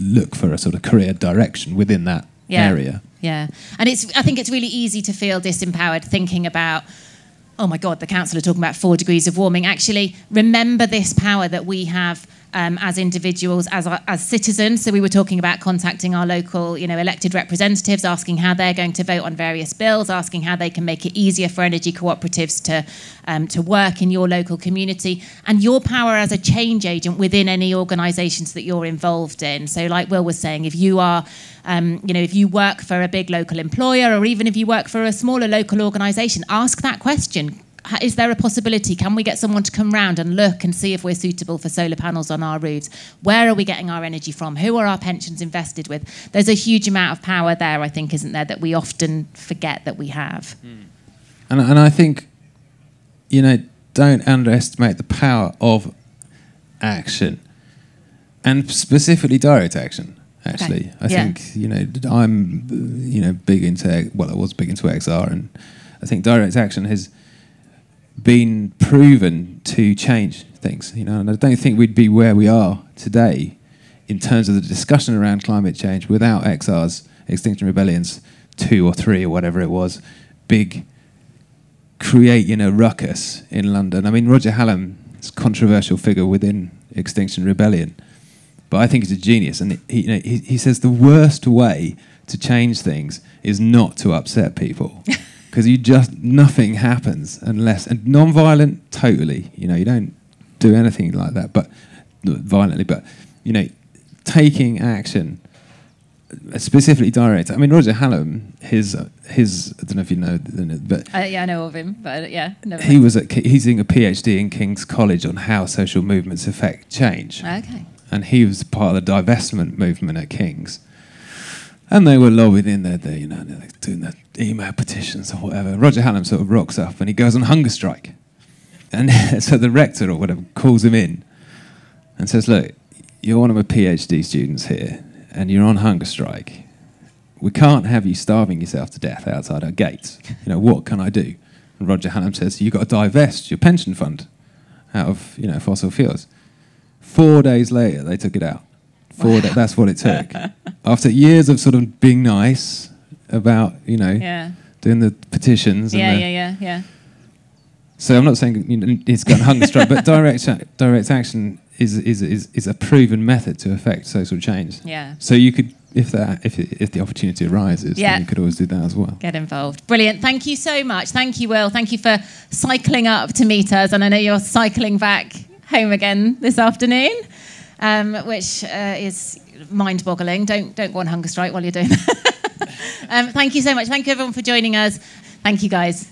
look for a sort of career direction within that Yeah. area. Yeah, and it's. I think it's really easy to feel disempowered thinking about. Oh my God, the council are talking about four degrees of warming. Actually, remember this power that we have um, as individuals, as as citizens. So we were talking about contacting our local, you know, elected representatives, asking how they're going to vote on various bills, asking how they can make it easier for energy cooperatives to um, to work in your local community, and your power as a change agent within any organisations that you're involved in. So, like Will was saying, if you are, um, you know, if you work for a big local employer, or even if you work for a smaller local organisation, ask that question. Is there a possibility? Can we get someone to come round and look and see if we're suitable for solar panels on our roofs? Where are we getting our energy from? Who are our pensions invested with? There's a huge amount of power there, I think, isn't there, that we often forget that we have. Hmm. And and I think you know don't underestimate the power of action, and specifically direct action. Actually, I Yeah. think you know I'm you know big into well I was big into XR, and I think direct action has been proven to change things. You know, and I don't think we'd be where we are today in terms of the discussion around climate change without XR's Extinction Rebellion's two or three or whatever it was, big creating a ruckus in London. I mean, Roger Hallam is a controversial figure within Extinction Rebellion, but I think he's a genius. And he, you know, he, he says the worst way to change things is not to upset people. (laughs) Because you just nothing happens unless and non-violent totally. You know, you don't do anything like that, but violently. But you know, taking action uh, specifically direct. I mean, Roger Hallam, his uh, his I don't know if you know, but Uh, yeah, I know of him, but uh, yeah, never he was at he's doing a PhD in King's College on how social movements affect change, Okay. and he was part of the divestment movement at King's. And they were lobbying in there, you know, they're doing the email petitions or whatever. Roger Hallam sort of rocks up and he goes on hunger strike. And (laughs) so the rector or whatever calls him in and says, Look, you're one of my PhD students here and you're on hunger strike. We can't have you starving yourself to death outside our gates. You know, what can I do? And Roger Hallam says, You've got to divest your pension fund out of, you know, fossil fuels. Four days later, they took it out. For that. That's what it took. (laughs) After years of sort of being nice about, you know, Yeah. doing the petitions. Yeah, and the, yeah, yeah, yeah. So I'm not saying you know, it's got hunger strike, but direct direct action is, is is is a proven method to affect social change. Yeah. So you could, if that, if if the opportunity arises, Yeah. then you could always do that as well. Get involved. Brilliant. Thank you so much. Thank you, Will. Thank you for cycling up to meet us. And I know you're cycling back home again this afternoon, um, which uh, is mind boggling. Don't, don't go on hunger strike while you're doing that. (laughs) um, thank you so much. Thank you, everyone, for joining us. Thank you, guys.